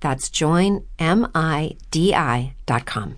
That's joinmidi.com.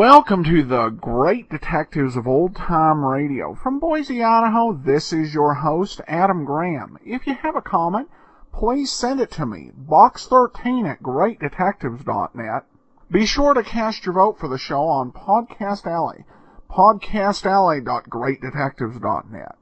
Welcome to the Great Detectives of Old Time Radio. From Boise, Idaho, this is your host, Adam Graham. If you have a comment, please send it to me, box13 at greatdetectives.net. Be sure to cast your vote for the show on Podcast Alley, podcastalley.greatdetectives.net.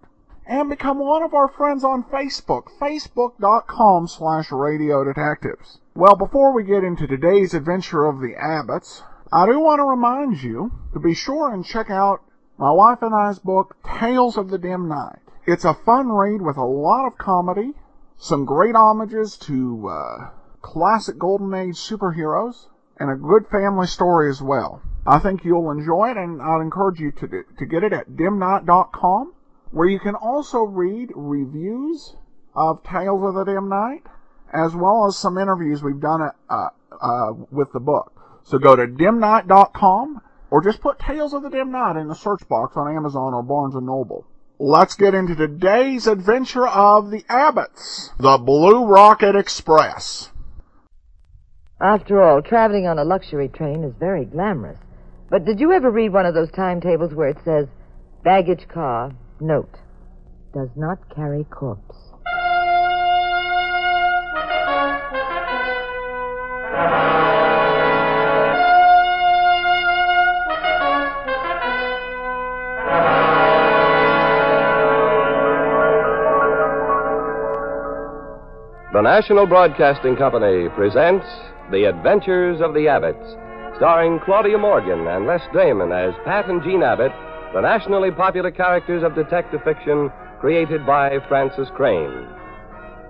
And become one of our friends on Facebook, facebook.com slash radio detectives. Well, before we get into today's adventure of the Abbotts, I do want to remind you to be sure and check out my wife and I's book, Tales of the Dim Knight. It's a fun read with a lot of comedy, some great homages to uh, classic Golden Age superheroes, and a good family story as well. I think you'll enjoy it, and I'd encourage you to, to get it at dimknight.com, where you can also read reviews of Tales of the Dim Knight, as well as some interviews we've done uh, uh, with the book. So go to dimknight.com or just put Tales of the Dim Knight in the search box on Amazon or Barnes & Noble. Let's get into today's adventure of the Abbotts, the Blue Rocket Express. After all, traveling on a luxury train is very glamorous. But did you ever read one of those timetables where it says, baggage car, note, does not carry corpse? The National Broadcasting Company presents The Adventures of the Abbotts, starring Claudia Morgan and Les Damon as Pat and Jean Abbott, the nationally popular characters of detective fiction created by Frances Crane.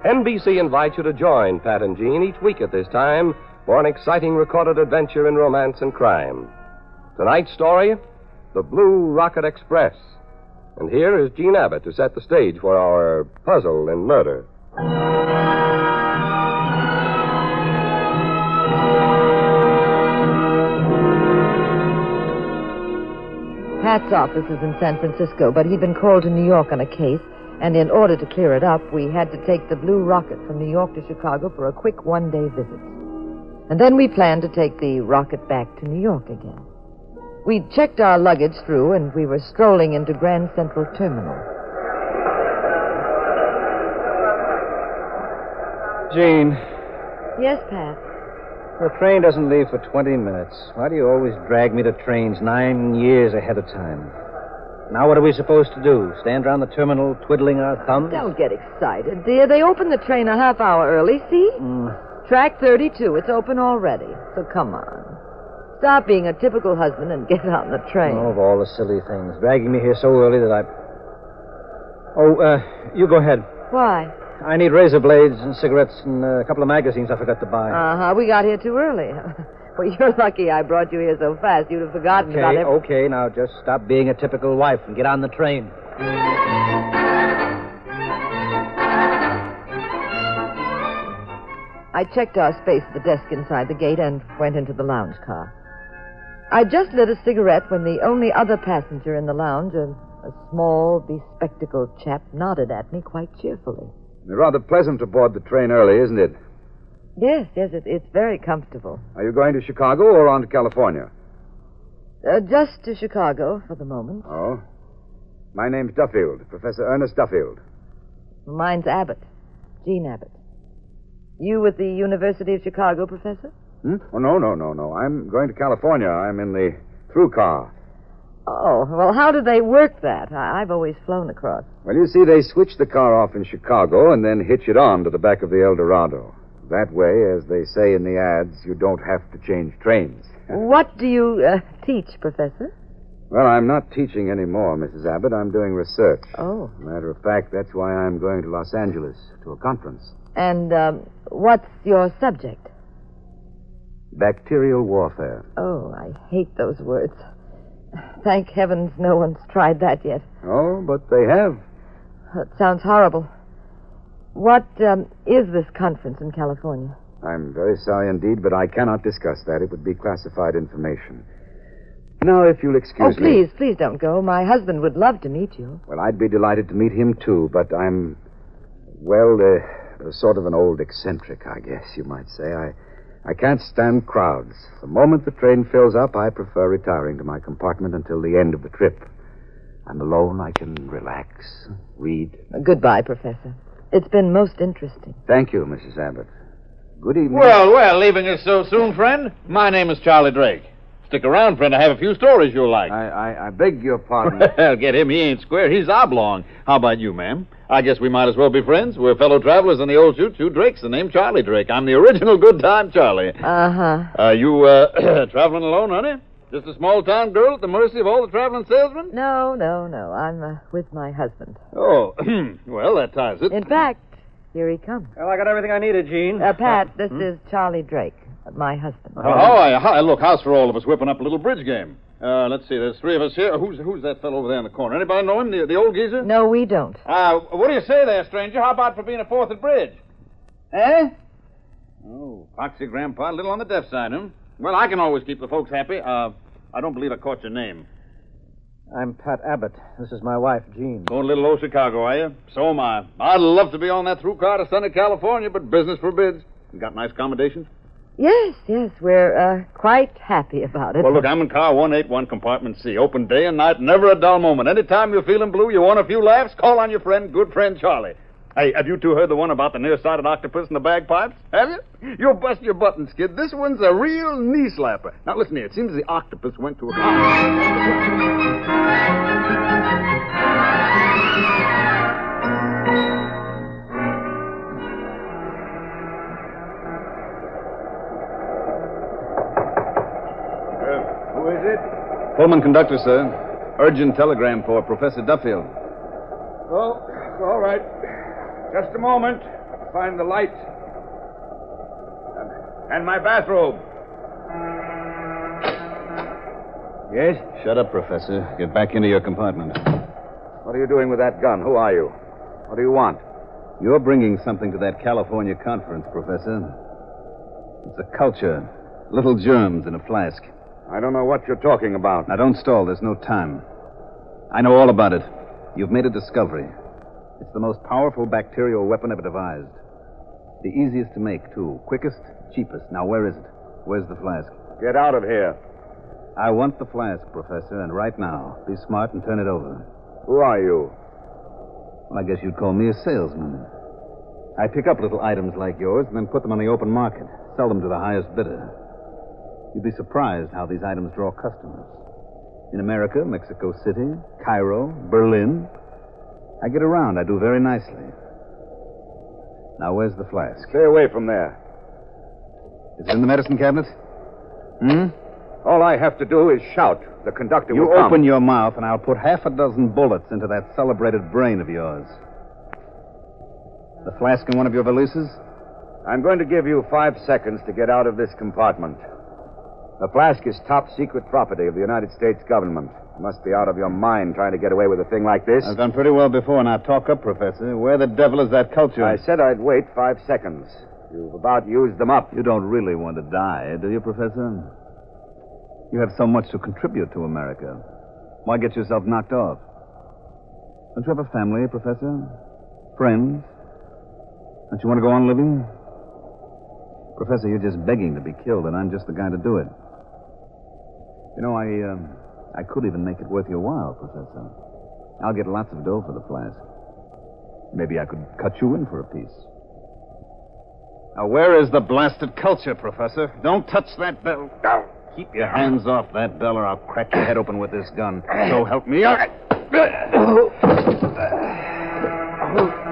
NBC invites you to join Pat and Jean each week at this time for an exciting recorded adventure in romance and crime. Tonight's story The Blue Rocket Express. And here is Jean Abbott to set the stage for our puzzle in murder. Pat's office is in San Francisco, but he'd been called to New York on a case, and in order to clear it up, we had to take the Blue Rocket from New York to Chicago for a quick one day visit. And then we planned to take the rocket back to New York again. We checked our luggage through and we were strolling into Grand Central Terminal. Jean, Yes, Pat. The train doesn't leave for 20 minutes. Why do you always drag me to trains nine years ahead of time? Now, what are we supposed to do? Stand around the terminal twiddling our thumbs? Don't get excited, dear. They opened the train a half hour early, see? Track 32. It's open already. So come on. Stop being a typical husband and get on the train. Oh, of all the silly things. Dragging me here so early that I. Oh, uh, you go ahead. Why? I need razor blades and cigarettes and uh, a couple of magazines I forgot to buy. Uh huh. We got here too early. well, you're lucky I brought you here so fast. You'd have forgotten about okay, okay, now just stop being a typical wife and get on the train. I checked our space at the desk inside the gate and went into the lounge car. I just lit a cigarette when the only other passenger in the lounge, a, a small, bespectacled chap, nodded at me quite cheerfully. Rather pleasant to board the train early, isn't it? Yes, yes, it, it's very comfortable. Are you going to Chicago or on to California? Uh, just to Chicago for the moment. Oh. My name's Duffield, Professor Ernest Duffield. Mine's Abbott, Jean Abbott. You with the University of Chicago, Professor? Hmm? Oh, no, no, no, no. I'm going to California. I'm in the through car. Oh, well, how do they work that? I, I've always flown across. Well, you see, they switch the car off in Chicago and then hitch it on to the back of the El Dorado. That way, as they say in the ads, you don't have to change trains. What do you uh, teach, Professor? Well, I'm not teaching anymore, Mrs. Abbott. I'm doing research. Oh. Matter of fact, that's why I'm going to Los Angeles to a conference. And um, what's your subject? Bacterial warfare. Oh, I hate those words. Thank heavens no one's tried that yet. Oh, but they have. It sounds horrible. What um, is this conference in California? I'm very sorry indeed, but I cannot discuss that. It would be classified information. Now, if you'll excuse oh, me. please, please don't go. My husband would love to meet you. Well, I'd be delighted to meet him, too, but I'm, well, uh, sort of an old eccentric, I guess you might say. I, I can't stand crowds. The moment the train fills up, I prefer retiring to my compartment until the end of the trip. I'm alone. I can relax, read. Uh, Goodbye, Professor. It's been most interesting. Thank you, Mrs. Abbott. Good evening. Well, well, leaving us so soon, friend? My name is Charlie Drake. Stick around, friend. I have a few stories you'll like. I, I, I beg your pardon. Well, get him. He ain't square. He's oblong. How about you, ma'am? I guess we might as well be friends. We're fellow travelers in the old choo choo. Drake's the name, Charlie Drake. I'm the original good time Charlie. Uh huh. Uh, you, uh, traveling alone, honey? Just a small town girl at the mercy of all the traveling salesmen? No, no, no. I'm uh, with my husband. Oh, well, that ties it. In fact, here he comes. Well, I got everything I needed, Jean. Uh, Pat, this is Charlie Drake, my husband. Oh, hi, hi. Look, house for all of us, whipping up a little bridge game. Uh, let's see, there's three of us here. Who's who's that fellow over there in the corner? Anybody know him, the, the old geezer? No, we don't. Uh, what do you say there, stranger? How about for being a fourth at bridge? Eh? Oh, Foxy Grandpa, a little on the deaf side, huh? Well, I can always keep the folks happy. Uh, I don't believe I caught your name. I'm Pat Abbott. This is my wife, Jean. Going to little old Chicago, are you? So am I. I'd love to be on that through car to sunny California, but business forbids. You got nice accommodations? Yes, yes, we're uh, quite happy about it. Well, look, I'm in car 181, compartment C. Open day and night, never a dull moment. Anytime you're feeling blue, you want a few laughs, call on your friend, good friend Charlie. Hey, have you two heard the one about the nearsighted octopus and the bagpipes? Have you? You'll bust your buttons, kid. This one's a real knee slapper. Now, listen here. It seems the octopus went to a... Pullman conductor, sir. Urgent telegram for Professor Duffield. Oh, all right. Just a moment. Find the light. And my bathrobe. Yes? Shut up, Professor. Get back into your compartment. What are you doing with that gun? Who are you? What do you want? You're bringing something to that California conference, Professor. It's a culture. Little germs in a flask. I don't know what you're talking about. Now, don't stall. There's no time. I know all about it. You've made a discovery. It's the most powerful bacterial weapon ever devised. The easiest to make, too. Quickest, cheapest. Now, where is it? Where's the flask? Get out of here. I want the flask, Professor, and right now. Be smart and turn it over. Who are you? Well, I guess you'd call me a salesman. I pick up little items like yours and then put them on the open market, sell them to the highest bidder. You'd be surprised how these items draw customers. In America, Mexico City, Cairo, Berlin, I get around. I do very nicely. Now, where's the flask? Stay away from there. Is it in the medicine cabinet? Hmm? All I have to do is shout. The conductor You will come. open your mouth, and I'll put half a dozen bullets into that celebrated brain of yours. The flask in one of your valises? I'm going to give you five seconds to get out of this compartment. The flask is top secret property of the United States government. You must be out of your mind trying to get away with a thing like this. I've done pretty well before. Now talk up, Professor. Where the devil is that culture? I said I'd wait five seconds. You've about used them up. You don't really want to die, do you, Professor? You have so much to contribute to America. Why get yourself knocked off? Don't you have a family, Professor? Friends? Don't you want to go on living? Professor, you're just begging to be killed, and I'm just the guy to do it. You know, I, uh, I could even make it worth your while, Professor. I'll get lots of dough for the flask. Maybe I could cut you in for a piece. Now, where is the blasted culture, Professor? Don't touch that bell. Now, keep your hands off that bell, or I'll crack your head open with this gun. So help me out.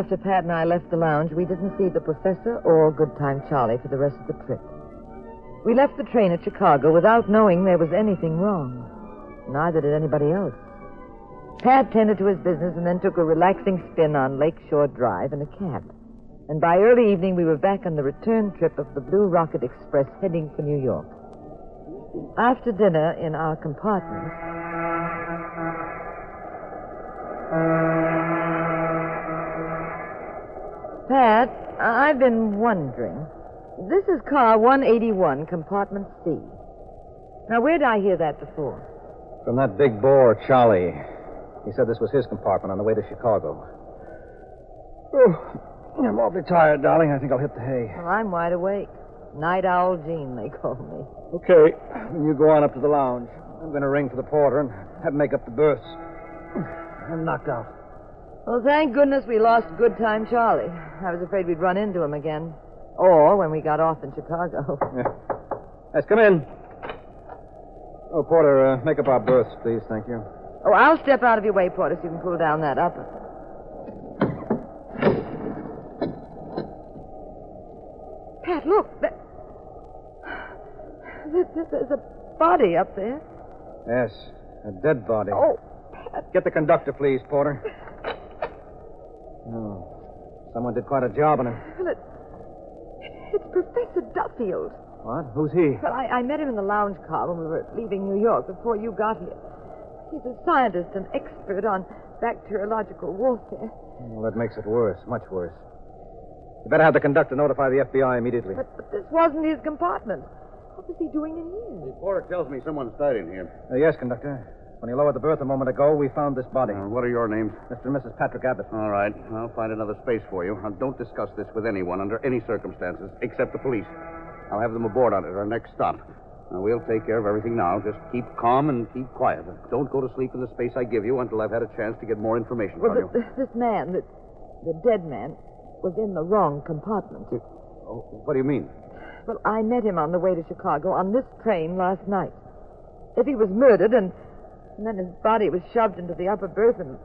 After Pat and I left the lounge, we didn't see the professor or Good Time Charlie for the rest of the trip. We left the train at Chicago without knowing there was anything wrong. Neither did anybody else. Pat tended to his business and then took a relaxing spin on Lakeshore Drive in a cab. And by early evening, we were back on the return trip of the Blue Rocket Express heading for New York. After dinner in our compartment, Pat, I've been wondering. This is car 181, compartment C. Now, where did I hear that before? From that big bore, Charlie. He said this was his compartment on the way to Chicago. Oh, I'm awfully tired, darling. I think I'll hit the hay. Well, I'm wide awake. Night Owl Jean, they call me. Okay. You go on up to the lounge. I'm going to ring for the porter and have him make up the berths. I'm knocked out. Well, thank goodness we lost Good Time Charlie. I was afraid we'd run into him again. Or when we got off in Chicago. Yeah. Yes, come in. Oh, Porter, uh, make up our berths, please. Thank you. Oh, I'll step out of your way, Porter, so you can pull down that upper. Pat, look. That... There- there- There's a body up there. Yes, a dead body. Oh, Pat. Get the conductor, please, Porter. Oh, someone did quite a job on him. Well, it, it's Professor Duffield. What? Who's he? Well, I, I met him in the lounge car when we were leaving New York before you got here. He's a scientist and expert on bacteriological warfare. Well, that makes it worse, much worse. You better have the conductor notify the FBI immediately. But, but this wasn't his compartment. What was he doing in here? The porter tells me someone's died in here. Uh, yes, conductor. When you lowered the berth a moment ago, we found this body. Uh, what are your names? Mr. and Mrs. Patrick Abbott. All right. I'll find another space for you. Now, don't discuss this with anyone under any circumstances, except the police. I'll have them aboard on it at our next stop. Now, we'll take care of everything now. Just keep calm and keep quiet. Don't go to sleep in the space I give you until I've had a chance to get more information Well, from you. th- th- this man, the, the dead man, was in the wrong compartment. Oh, what do you mean? Well, I met him on the way to Chicago on this train last night. If he was murdered and, and then his body was shoved into the upper berth and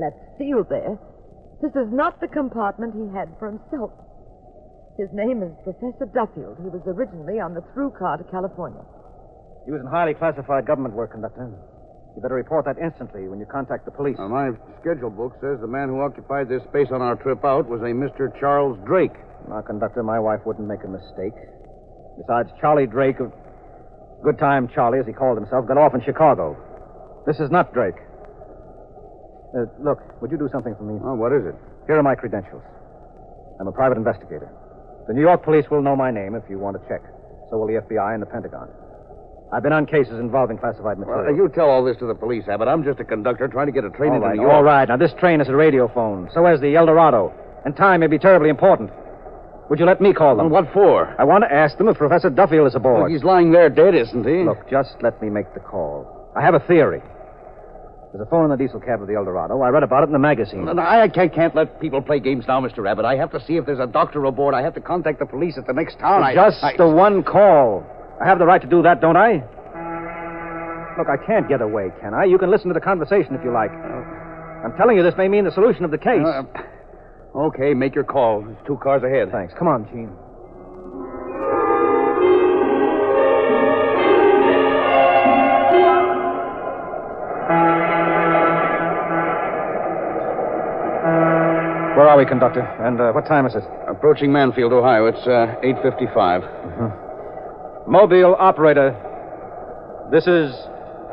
left sealed there, this is not the compartment he had for himself. His name is Professor Duffield. He was originally on the through car to California. He was in highly classified government work, conductor. You better report that instantly when you contact the police. Now, my schedule book says the man who occupied this space on our trip out was a Mr. Charles Drake. Now, conductor, my wife wouldn't make a mistake. Besides, Charlie Drake, of Good Time Charlie, as he called himself, got off in Chicago. This is not Drake. Uh, look, would you do something for me? Oh, what is it? Here are my credentials. I'm a private investigator. The New York police will know my name if you want to check. So will the FBI and the Pentagon. I've been on cases involving classified material. Well, you tell all this to the police, Abbott. I'm just a conductor trying to get a train all into right, New York. all right. Now, this train is a radio phone. So is the El Dorado. And time may be terribly important. Would you let me call them? Well, what for? I want to ask them if Professor Duffield is aboard. He's lying there dead, isn't he? Look, just let me make the call. I have a theory. There's a phone in the diesel cab of the El Dorado. I read about it in the magazine. No, no, I can't, can't let people play games now, Mr. Abbott. I have to see if there's a doctor aboard. I have to contact the police at the next town. I- Just I, the one call. I have the right to do that, don't I? Look, I can't get away, can I? You can listen to the conversation if you like. I'm telling you, this may mean the solution of the case. Uh, okay, make your call. There's two cars ahead. Thanks. Come on, Jean. Where are we, conductor? And uh, what time is it? Approaching Mansfield, Ohio. It's uh, 8.55. Mobile operator. This is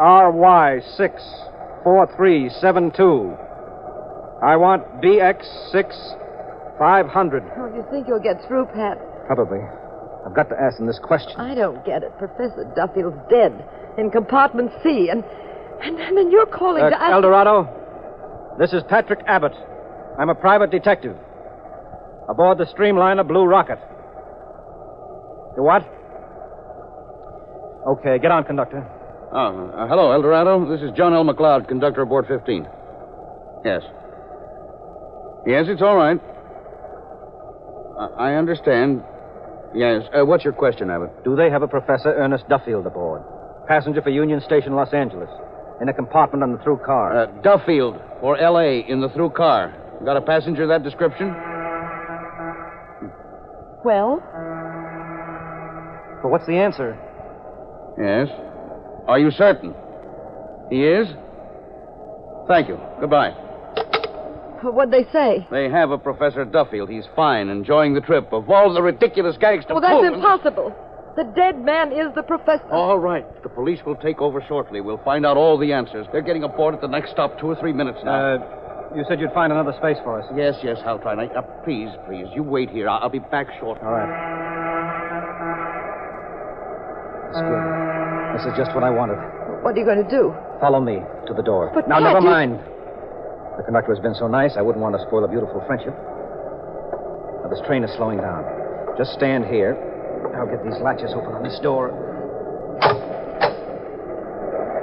RY64372. I want BX6500. Oh, you think you'll get through, Pat? Probably. I've got to ask him this question. I don't get it. Professor Duffield's dead in compartment C, and and, and then you're calling Uh, to ask. El Dorado, this is Patrick Abbott. I'm a private detective. Aboard the Streamliner Blue Rocket. You what? Okay, get on, conductor. Oh, uh, hello, El Dorado. This is John L. McLeod, conductor aboard 15. Yes. Yes, it's all right. I I understand. Yes. Uh, what's your question, Abbott? Do they have a Professor Ernest Duffield aboard? Passenger for Union Station, Los Angeles. In a compartment on the through car. Uh, Duffield for L.A. in the through car. Got a passenger of that description? Well, But what's the answer? Yes. Are you certain? He is? Thank you. Goodbye. What'd they say? They have a Professor Duffield. He's fine, enjoying the trip. Of all the ridiculous gags to Well, that's pull. impossible. The dead man is the professor. All right. The police will take over shortly. We'll find out all the answers. They're getting aboard at the next stop two or three minutes now. Uh, you said you'd find another space for us. yes, yes, I'll try. Now, uh, please, please, you wait here. I'll, I'll be back shortly. All right. That's good. This is just what I wanted. What are you going to do? Follow me to the door. But, now, Pat, never you- mind. The conductor has been so nice, I wouldn't want to spoil a beautiful friendship. Now, this train is slowing down. Just stand here. I'll get these latches open on this door.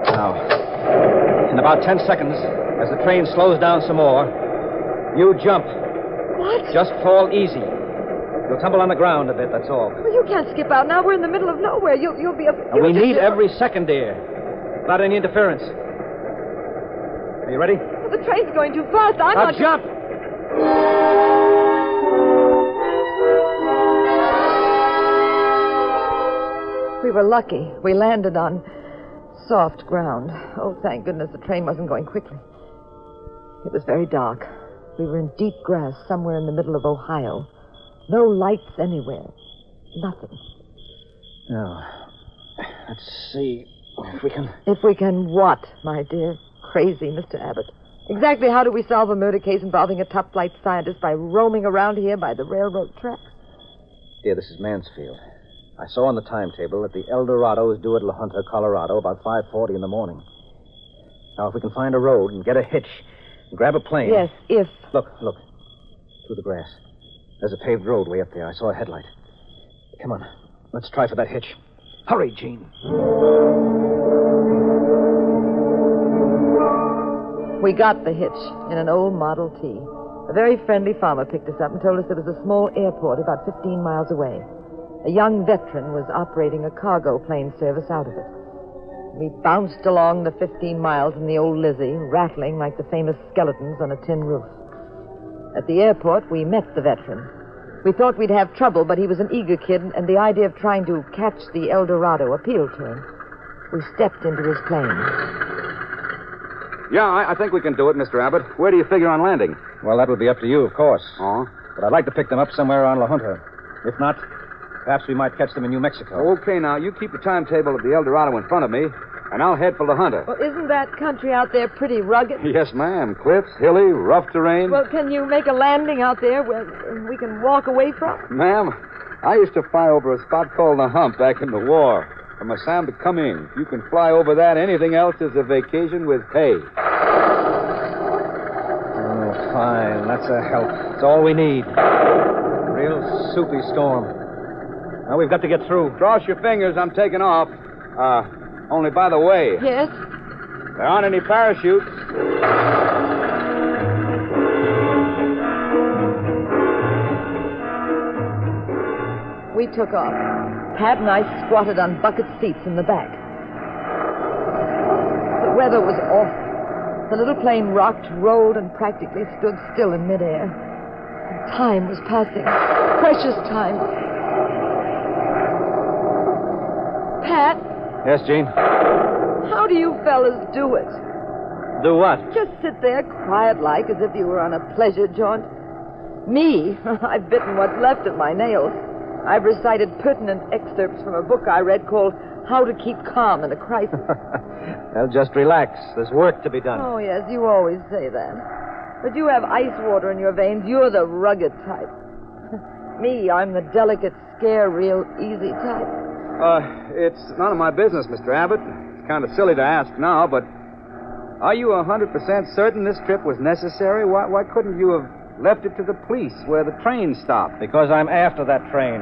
Now, in about ten seconds, as the train slows down some more, you jump. What? Just fall easy. You'll tumble on the ground a bit, that's all. Well, you can't skip out now. We're in the middle of nowhere. You'll, you'll be a. We need every second, dear. Without any interference. Are you ready? The train's going too fast. I'm now not. jump! We were lucky. We landed on soft ground. Oh, thank goodness the train wasn't going quickly. It was very dark. We were in deep grass somewhere in the middle of Ohio. No lights anywhere. Nothing. Now, let's see if we can. If we can what, my dear? Crazy, Mr. Abbott. Exactly how do we solve a murder case involving a top flight scientist by roaming around here by the railroad tracks? Dear, this is Mansfield. I saw on the timetable that the El Dorado is due at La Junta, Colorado, about 5.40 in the morning. Now, if we can find a road and get a hitch and grab a plane. Yes, if. Look, look. Through the grass. There's a paved road way up there. I saw a headlight. Come on. Let's try for that hitch. Hurry, Jean. We got the hitch in an old Model T. A very friendly farmer picked us up and told us there was a small airport about 15 miles away. A young veteran was operating a cargo plane service out of it. We bounced along the 15 miles in the old Lizzie, rattling like the famous skeletons on a tin roof. At the airport, we met the veteran. We thought we'd have trouble, but he was an eager kid, and the idea of trying to catch the El Dorado appealed to him. We stepped into his plane. Yeah, I, I think we can do it, Mr. Abbott. Where do you figure on landing? Well, that would be up to you, of course. Oh? But I'd like to pick them up somewhere around La Junta. If not, perhaps we might catch them in New Mexico. Okay, now, you keep the timetable of the El Dorado in front of me, and I'll head for La Junta. Well, isn't that country out there pretty rugged? Yes, ma'am. Cliffs, hilly, rough terrain. Well, can you make a landing out there where we can walk away from? Ma'am, I used to fly over a spot called the Hump back in the war. From Assam to Kunming. If you can fly over that, anything else is a vacation with pay. Oh, fine. That's a help. It's all we need. Real soupy storm. Now we've got to get through. Cross your fingers. I'm taking off. Uh, only by the way, Yes? there aren't any parachutes. We took off. Pat and I squatted on bucket seats in the back. The weather was awful. The little plane rocked, rolled, and practically stood still in midair. Time was passing. Precious time. Pat, Yes, Jean? how do you fellas do it? Do what? Just sit there quiet like as if you were on a pleasure jaunt. Me, I've bitten what's left of my nails. I've recited pertinent excerpts from a book I read called How to Keep Calm in a Crisis. Well, just relax. There's work to be done. oh, yes, you always say that. But you have ice water in your veins. You're the rugged type. Me, I'm the delicate, scare real easy type. Uh, it's none of my business, Mr. Abbott. It's kind of silly to ask now, but are you a 100% certain this trip was necessary? Why, why couldn't you have left it to the police where the train stopped? Because I'm after that train.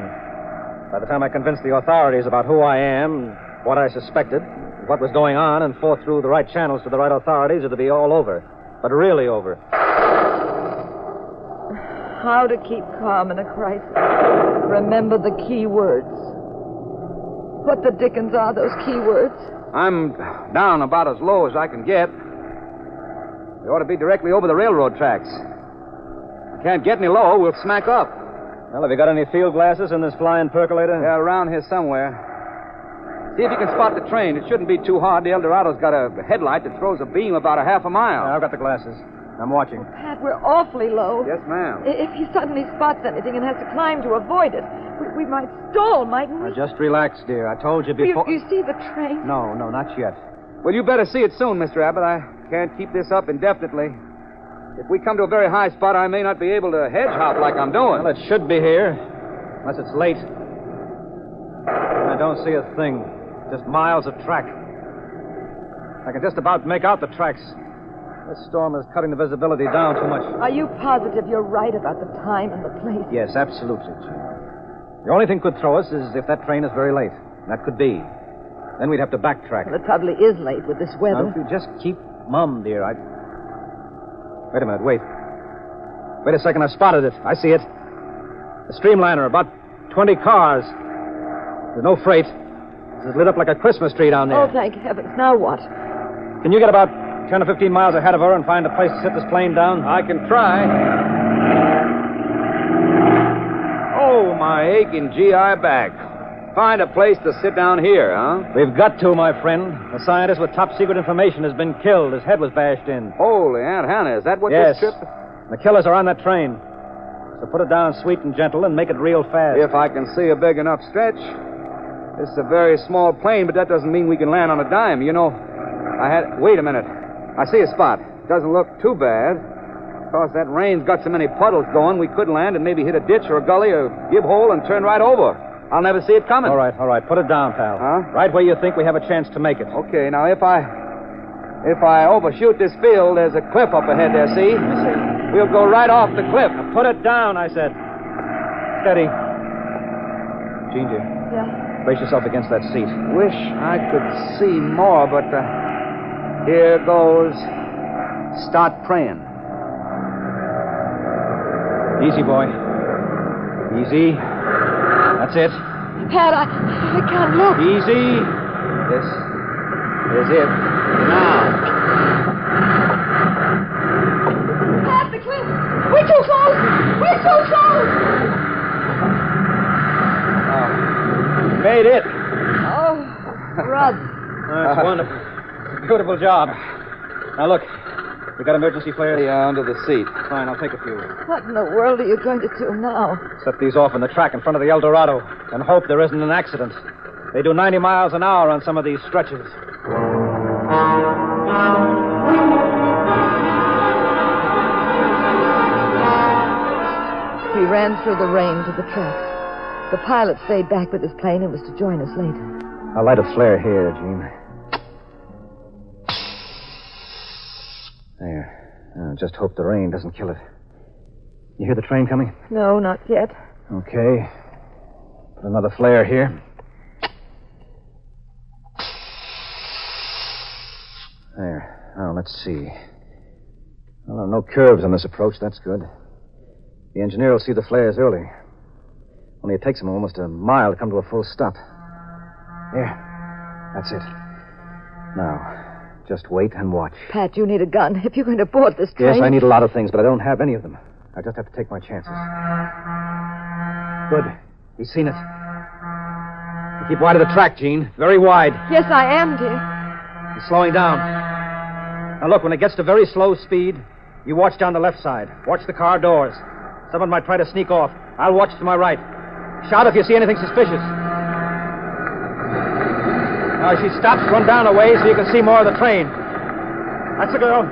By the time I convinced the authorities about who I am, what I suspected, what was going on, and fought through the right channels to the right authorities, it'd be all over. But really over. How to keep calm in a crisis. Remember the key words. What the dickens are those key words? I'm down about as low as I can get. We ought to be directly over the railroad tracks. If we can't get any lower, we'll smack up. Well, have you got any field glasses in this flying percolator? Yeah, around here somewhere. See if you can spot the train. It shouldn't be too hard. The Eldorado's got a headlight that throws a beam about a half a mile. I've got the glasses. I'm watching. Oh, Pat, we're awfully low. Yes, ma'am. If he suddenly spots anything and has to climb to avoid it, we, we might stall, mightn't we? Now, just relax, dear. I told you you, before. you see the train? No, no, not yet. Well, you better see it soon, Mr. Abbott. I can't keep this up indefinitely. If we come to a very high spot, I may not be able to hedge hop like I'm doing. Well, it should be here, unless it's late. I don't see a thing. Just miles of track. I can just about make out the tracks. This storm is cutting the visibility down too much. Are you positive you're right about the time and the place? Yes, absolutely, Jim. The only thing could throw us is if that train is very late. That could be. Then we'd have to backtrack. Well, it probably is late with this Now, weather. if you just keep mum, dear, I. Wait a minute, wait. Wait a second, I spotted it. I see it. A streamliner, about 20 cars. There's no freight. It's lit up like a Christmas tree down there. Oh, thank heavens. Now what? Can you get about 10 or 15 miles ahead of her and find a place to sit this plane down? I can try. Oh, my aching GI back. Find a place to sit down here, huh? We've got to, my friend. A scientist with top secret information has been killed. His head was bashed in. Holy Aunt Hannah, is that what yes. this trip... The killers are on that train. So put it down sweet and gentle and make it real fast. If I can see a big enough stretch. This is a very small plane, but that doesn't mean we can land on a dime. You know, I had. Wait a minute. I see a spot. Doesn't look too bad. Because that rain's got so many puddles going, we could land and maybe hit a ditch or a gully or gib hole and turn right over. I'll never see it coming. All right, all right. Put it down, pal. Huh? Right where you think we have a chance to make it. Okay, now if I. If I overshoot this field, there's a cliff up ahead there, see? We'll go right off the cliff. Now put it down, I said. Steady. Jean, dear, Yeah. brace yourself against that seat. Wish I could see more, but uh, here goes. Start praying. Easy, boy. Easy. That's it. Pat, I, I can't look. Easy. This is it. Now. Pat, the cliff. We're too close. We're too close. Made it. Oh, Rudd. That's wonderful. Beautiful job. Now, look. We got emergency flares? Yeah, under the seat. Fine, I'll take a few. What in the world are you going to do now? Set these off in the track in front of the El Dorado and hope there isn't an accident. They do 90 miles an hour on some of these stretches. We ran through the rain to the tracks. The pilot stayed back with his plane and was to join us later. I'll light a flare here, Jean. Just hope the rain doesn't kill it. You hear the train coming? No, not yet. Okay. Put another flare here. There. Now, let's see. Well, no curves on this approach. That's good. The engineer will see the flares early. Only it takes him almost a mile to come to a full stop. Here. That's it. Now, just wait and watch. Pat, you need a gun if you're going to board this train. Yes, I need a lot of things, but I don't have any of them. I just have to take my chances. Good. He's seen it. Keep wide of the track, Jean. Very wide. Yes, I am, dear. He's slowing down. Now, look, when it gets to very slow speed, you watch down the left side. Watch the car doors. Someone might try to sneak off. I'll watch to my right. Shout if you see anything suspicious. Now, she stops, run down a way so you can see more of the train. That's the girl.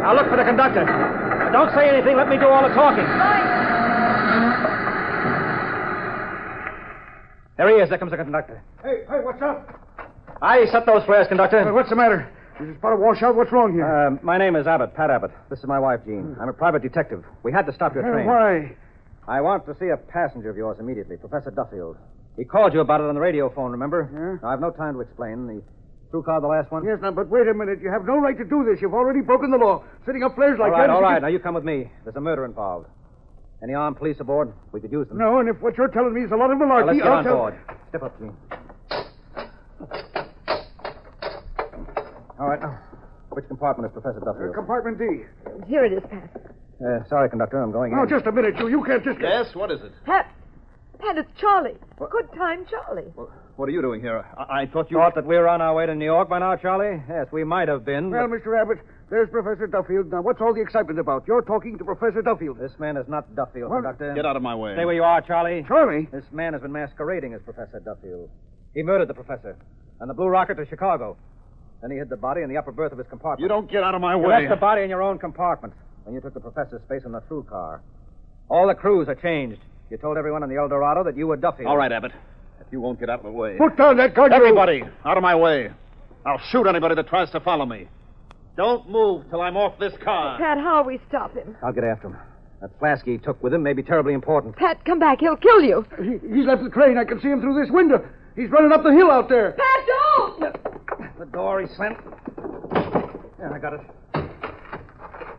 Now, look for the conductor. Now, don't say anything. Let me do all the talking. There he is. There comes the conductor. Hey, hey, what's up? I set those flares, conductor. Hey, what's the matter? Is this part of washout? What's wrong here? Uh, my name is Abbott, Pat Abbott. This is my wife, Jean. I'm a private detective. We had to stop your train. why? I want to see a passenger of yours immediately, Professor Duffield. He called you about it on the radio phone, remember? Yeah. I've no time to explain. The through car, the last one? Yes, now, but wait a minute. You have no right to do this. You've already broken the law. Setting up flares like that. all right, that. is all right. against- Now, you come with me. There's a murder involved. Any armed police aboard? We could use them. No, and if what you're telling me is a lot of Now, let's get I'll on tell... board. Step up, Jean. All right. Now, which compartment is Professor Uh, Duffield? compartment D. Here it is, Pat. Uh, sorry, conductor. I'm going Now, in. just a minute, you. You can't just... Yes, what is it? Pat, Pat, it's Charlie. What? Good time, Charlie. Well, What are you doing here? I, I thought you. Thought that we were on our way to New York by now, Charlie? Yes, we might have been. Well, Mr. Abbott, there's Professor Duffield. Now, what's all the excitement about? You're talking to Professor Duffield. This man is not Duffield, What? conductor. Get out of my way. Stay where you are, Charlie. Charlie? This man has been masquerading as Professor Duffield. He murdered the professor and the blue rocket to Chicago. Then he hid the body in the upper berth of his compartment. You don't get out of my You way. left the body in your own compartment when you took the professor's space in the through car. All the crews are changed. You told everyone in the El Dorado that you were Duffield. All right, Abbott. If you won't get out of the way. Put down that gun. you- Everybody, out of my way. I'll shoot anybody that tries to follow me. Don't move till I'm off this car. Pat, how will we stop him? I'll get after him. That flask he took with him may be terribly important. Pat, come back. He'll kill you. He, he's left the train. I can see him through this window. He's running up the hill out there. Pat, don't! The door he slammed. Yeah, I got it.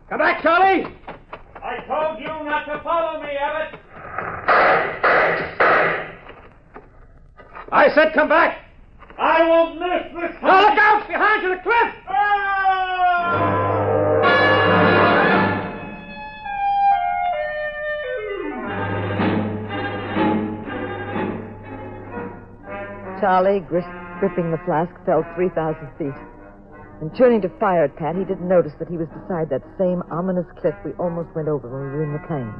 Come back, Charlie! I told you not to follow me, Abbott. I said come back! I won't miss this time. Now look out! Behind you, the cliff! Ah! Charlie, gris- gripping the flask, fell 3,000 feet. And turning to fire at Pat, he didn't notice that he was beside that same ominous cliff we almost went over when we were in the plane.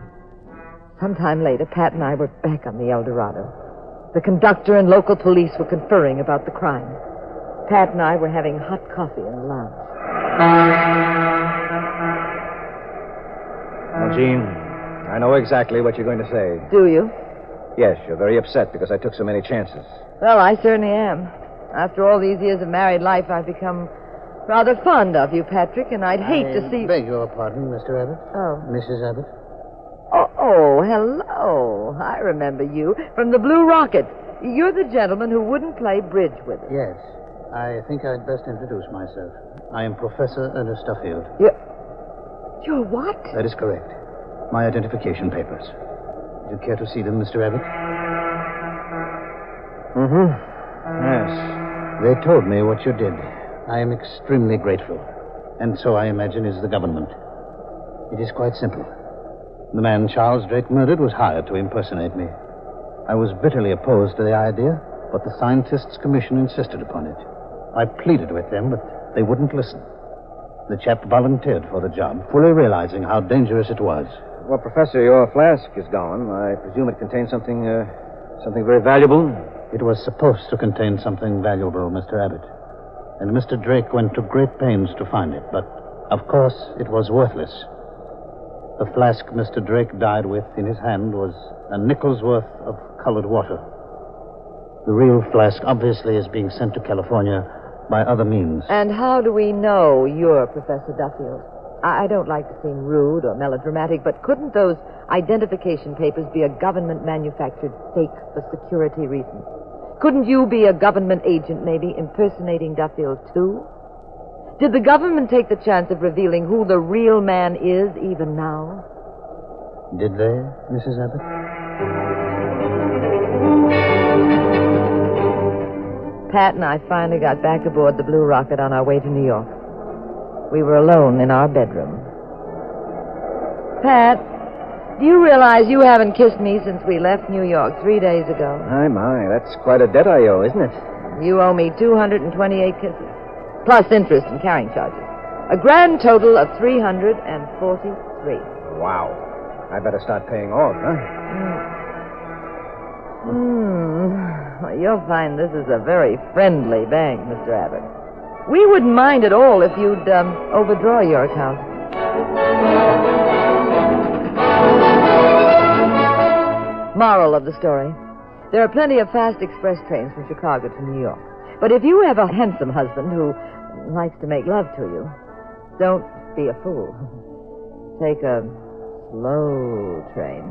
Sometime later, Pat and I were back on the El Dorado. The conductor and local police were conferring about the crime. Pat and I were having hot coffee in the lounge. Well, Jean, I know exactly what you're going to say. Do you? Yes, you're very upset because I took so many chances. Well, I certainly am. After all these years of married life, I've become rather fond of you, Patrick, and I'd hate to see. Beg your pardon, Mr. Abbott. Oh. Mrs. Abbott. Oh. Hello. I remember you from the Blue Rocket. You're the gentleman who wouldn't play bridge with us. Yes. I think I'd best introduce myself. I am Professor Ernest Duffield. You're, you're what? That is correct. My identification papers. Would you care to see them, Mr. Abbott? Mm-hmm. Yes. They told me what you did. I am extremely grateful. And so I imagine is the government. It is quite simple. The man Charles Drake murdered was hired to impersonate me. I was bitterly opposed to the idea, but the Scientists' Commission insisted upon it. I pleaded with them, but they wouldn't listen. The chap volunteered for the job, fully realizing how dangerous it was. Well, Professor, your flask is gone. I presume it contains something, uh, something very valuable. It was supposed to contain something valuable, Mr. Abbott. And Mr. Drake went to great pains to find it, but of course it was worthless. The flask Mr. Drake died with in his hand was a nickel's worth of colored water. The real flask obviously is being sent to California by other means. And how do we know you're Professor Duffield? I don't like to seem rude or melodramatic, but couldn't those identification papers be a government manufactured fake for security reasons? Couldn't you be a government agent, maybe, impersonating Duffield, too? Did the government take the chance of revealing who the real man is even now? Did they, Mrs. Abbott? Pat and I finally got back aboard the Blue Rocket on our way to New York. We were alone in our bedroom. Pat, do you realize you haven't kissed me since we left New York three days ago? My, my, that's quite a debt I owe, isn't it? You owe me 228 kisses, plus interest and carrying charges. A grand total of 343. Wow. I better start paying off, huh? Hmm. Well, you'll find this is a very friendly bank, Mr. Abbott. We wouldn't mind at all if you'd um, overdraw your account. Moral of the story. There are plenty of fast express trains from Chicago to New York. But if you have a handsome husband who likes to make love to you, don't be a fool. Take a slow train.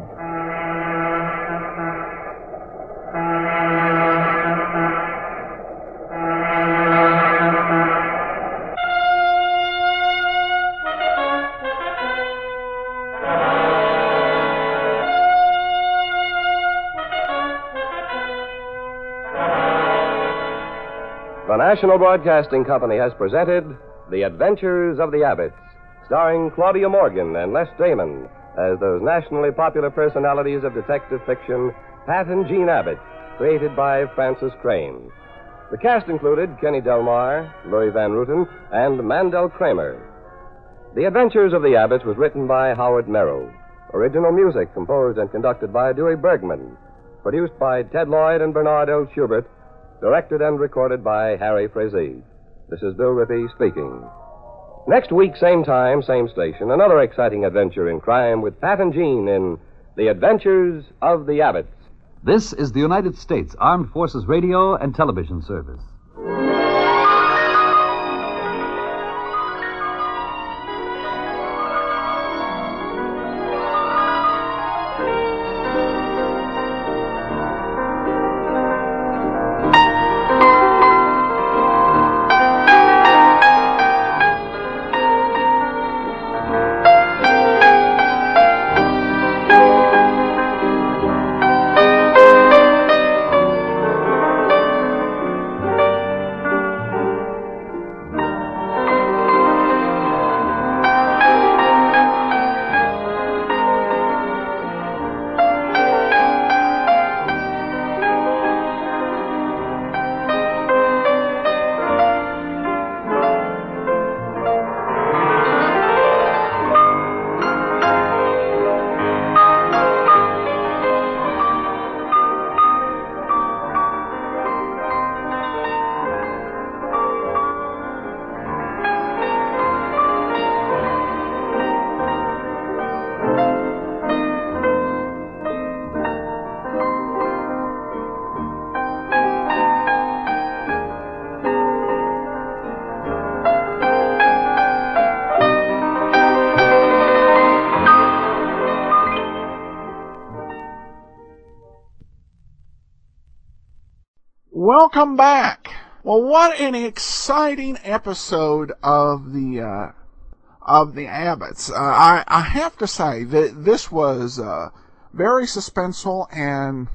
National Broadcasting Company has presented The Adventures of the Abbotts, starring Claudia Morgan and Les Damon as those nationally popular personalities of detective fiction, Pat and Jean Abbott, created by Frances Crane. The cast included Kenny Delmar, Louis Van Rooten, and Mandel Kramer. The Adventures of the Abbotts was written by Howard Merrill. Original music composed and conducted by Dewey Bergman. Produced by Ted Lloyd and Bernard L. Schubert. Directed and recorded by Harry Frazee. This is Bill Rippey speaking. Next week, same time, same station, another exciting adventure in crime with Pat and Jean in The Adventures of the Abbotts. This is the United States Armed Forces Radio and Television Service. Welcome back. Well, what an exciting episode of the uh, of the Abbotts. Uh, I I have to say that this was uh, very suspenseful and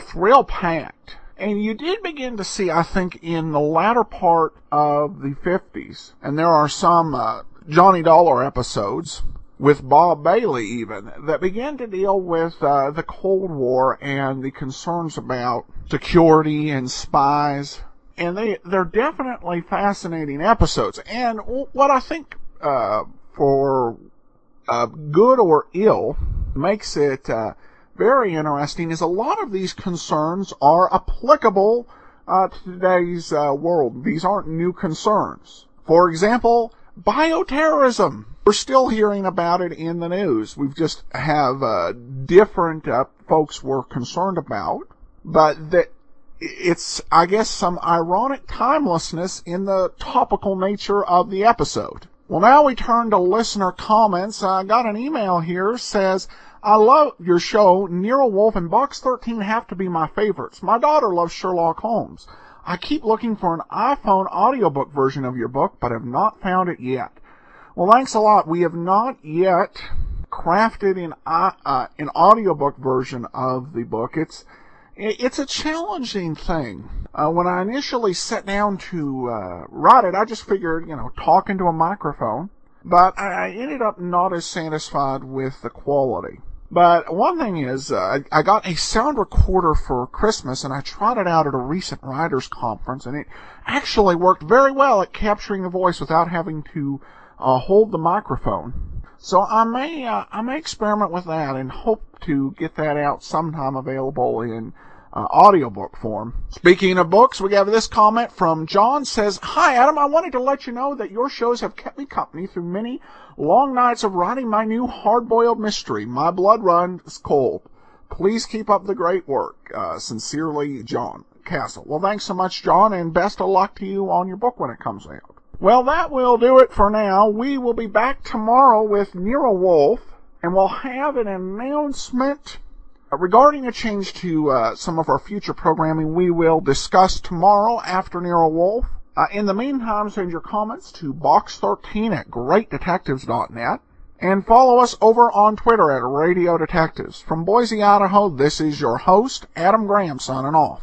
thrill packed. And you did begin to see, I think, in the latter part of the 50s, and there are some uh, Johnny Dollar episodes with Bob Bailey even that began to deal with uh, the Cold War and the concerns about security and spies. And they they're definitely fascinating episodes. And what I think uh, for uh, good or ill makes it uh, very interesting is a lot of these concerns are applicable uh, to today's uh, world. These aren't new concerns. For example, bioterrorism. We're still hearing about it in the news. We've just have uh, different uh, folks we're concerned about, but that it's, I guess, some ironic timelessness in the topical nature of the episode. Well, now we turn to listener comments. I got an email here says, I love your show. Nero Wolfe and Box 13 have to be my favorites. My daughter loves Sherlock Holmes. I keep looking for an iPhone audiobook version of your book, but have not found it yet. Well, thanks a lot. We have not yet crafted an, uh, uh, an audiobook version of the book. It's, it's a challenging thing. Uh, when I initially sat down to uh, write it, I just figured, you know, talk into a microphone. But I ended up not as satisfied with the quality. But one thing is, uh, I got a sound recorder for Christmas and I tried it out at a recent writers conference and it actually worked very well at capturing the voice without having to uh, hold the microphone. So I may, uh, I may experiment with that and hope to get that out sometime available in uh, audiobook form. Speaking of books, we have this comment from John says, Hi Adam, I wanted to let you know that your shows have kept me company through many long nights of writing my new hard-boiled mystery. My blood runs cold. Please keep up the great work. Uh, sincerely, John Castle. Well, thanks so much, John, and best of luck to you on your book when it comes out. Well, that will do it for now. We will be back tomorrow with Nero Wolfe, and we'll have an announcement uh, regarding a change to uh, some of our future programming, we will discuss tomorrow after Nero Wolfe. Uh, in the meantime, send your comments to box13 at greatdetectives.net and follow us over on Twitter at Radio Detectives. From Boise, Idaho, this is your host, Adam Graham, signing off.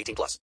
18 plus.